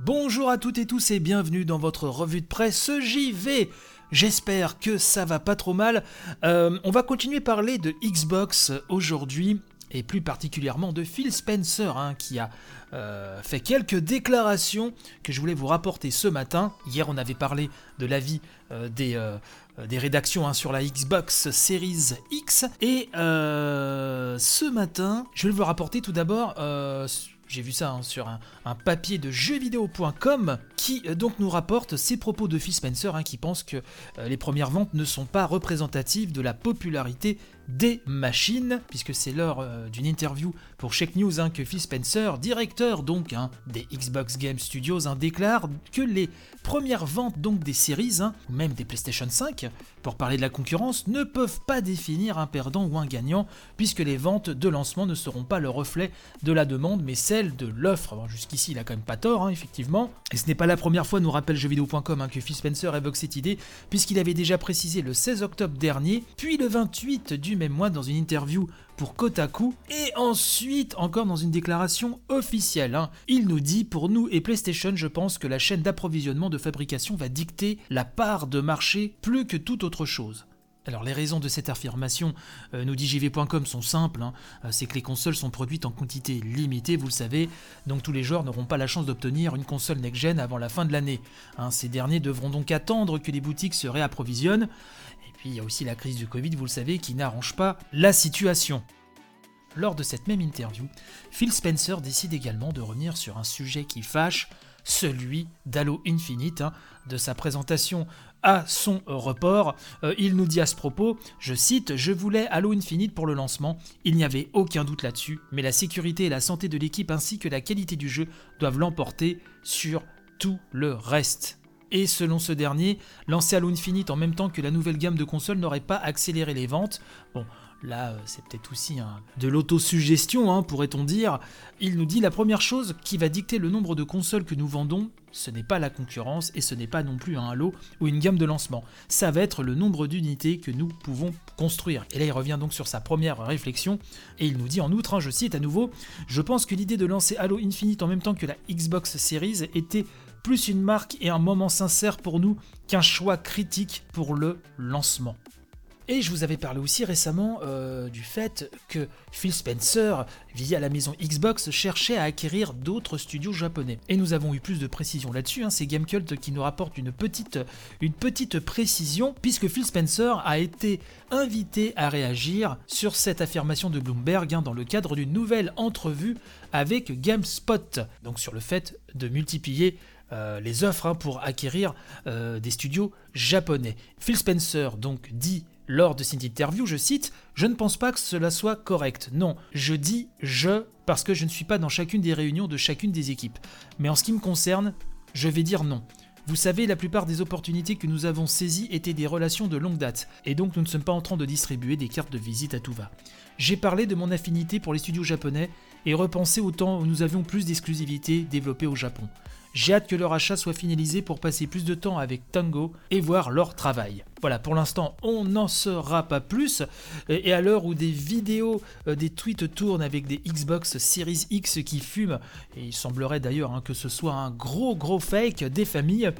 Bonjour à toutes et tous et bienvenue dans votre revue de presse JV. J'espère que ça va pas trop mal. Euh, on va continuer à parler de Xbox aujourd'hui et plus particulièrement de Phil Spencer hein, qui a euh, fait quelques déclarations que je voulais vous rapporter ce matin. Hier on avait parlé de l'avis euh, des, rédactions hein, sur la Xbox Series X et ce matin je vais vous rapporter tout d'abord j'ai vu ça hein, sur un, papier de jeuxvideo.com qui euh, donc nous rapporte ces propos de Phil Spencer hein, qui pense que euh, les premières ventes ne sont pas représentatives de la popularité des machines, puisque c'est lors euh, d'une interview pour Check News hein, que Phil Spencer, directeur donc des Xbox Game Studios, déclare que les premières ventes donc des séries, ou même des PlayStation 5, pour parler de la concurrence, ne peuvent pas définir un perdant ou un gagnant, puisque les ventes de lancement ne seront pas le reflet de la demande, mais celle de l'offre. Jusqu'ici, il a quand même pas tort, hein, effectivement. Et ce n'est pas la première fois, nous rappelle jeuxvideo.com, hein, que Phil Spencer évoque cette idée, puisqu'il avait déjà précisé le 16 octobre dernier, puis le 28 du même mois dans une interview pour Kotaku, et ensuite encore dans une déclaration officielle. Hein. Il nous dit, pour nous et PlayStation, je pense que la chaîne d'approvisionnement de fabrication va dicter la part de marché plus que toute autre chose. Alors les raisons de cette affirmation, euh, nous dit JV.com, sont simples. Hein. Euh, c'est que les consoles sont produites en quantité limitée, vous le savez, donc tous les joueurs n'auront pas la chance d'obtenir une console next-gen avant la fin de l'année. Hein. ces derniers devront donc attendre que les boutiques se réapprovisionnent. Puis il y a aussi la crise du Covid, vous le savez, qui n'arrange pas la situation. Lors de cette même interview, Phil Spencer décide également de revenir sur un sujet qui fâche, celui d'Halo Infinite, hein, de sa présentation à son report. Euh, il nous dit à ce propos, je cite, Je voulais Halo Infinite pour le lancement, il n'y avait aucun doute là-dessus, mais la sécurité et la santé de l'équipe ainsi que la qualité du jeu doivent l'emporter sur tout le reste. Et selon ce dernier, lancer Halo Infinite en même temps que la nouvelle gamme de consoles n'aurait pas accéléré les ventes. Bon, Là, euh, c'est peut-être aussi de l'autosuggestion, hein, pourrait-on dire. Il nous dit la première chose qui va dicter le nombre de consoles que nous vendons, ce n'est pas la concurrence et ce n'est pas non plus un Halo ou une gamme de lancement. Ça va être le nombre d'unités que nous pouvons construire. Et là, il revient donc sur sa première réflexion et il nous dit en outre, hein, je cite à nouveau, je pense que l'idée de lancer Halo Infinite en même temps que la Xbox Series était plus une marque et un moment sincère pour nous qu'un choix critique pour le lancement. Et je vous avais parlé aussi récemment euh, du fait que Phil Spencer, via la maison Xbox, cherchait à acquérir d'autres studios japonais. Et nous avons eu plus de précisions là-dessus, hein. c'est Gamecult qui nous rapporte une petite, une petite précision, puisque Phil Spencer a été invité à réagir sur cette affirmation de Bloomberg hein, dans le cadre d'une nouvelle entrevue avec GameSpot, donc sur le fait de multiplier euh, les offres hein, pour acquérir euh, des studios japonais. Phil Spencer donc dit lors de cette interview, je cite, Je ne pense pas que cela soit correct. Non, je dis je parce que je ne suis pas dans chacune des réunions de chacune des équipes. Mais en ce qui me concerne, je vais dire non. Vous savez, la plupart des opportunités que nous avons saisies étaient des relations de longue date, et donc nous ne sommes pas en train de distribuer des cartes de visite à tout va. J'ai parlé de mon affinité pour les studios japonais et repensé au temps où nous avions plus d'exclusivité développée au Japon. J'ai hâte que leur achat soit finalisé pour passer plus de temps avec Tango et voir leur travail. Voilà, pour l'instant, on n'en saura pas plus. Et à l'heure où des vidéos, euh, des tweets tournent avec des Xbox Series X qui fument, et il semblerait d'ailleurs hein, que ce soit un gros gros fake des familles,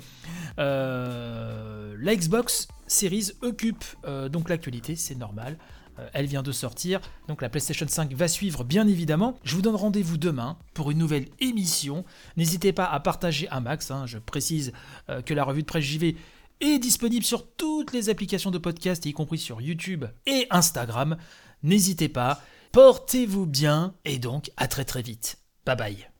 euh, la Xbox Series occupe euh, donc l'actualité, c'est normal. Euh, elle vient de sortir, donc la PlayStation 5 va suivre bien évidemment. Je vous donne rendez-vous demain pour une nouvelle émission. N'hésitez pas à partager un max, hein. je précise euh, que la revue de presse JV est disponible sur toutes les applications de podcast, y compris sur YouTube et Instagram. N'hésitez pas, portez-vous bien et donc à très très vite. Bye bye.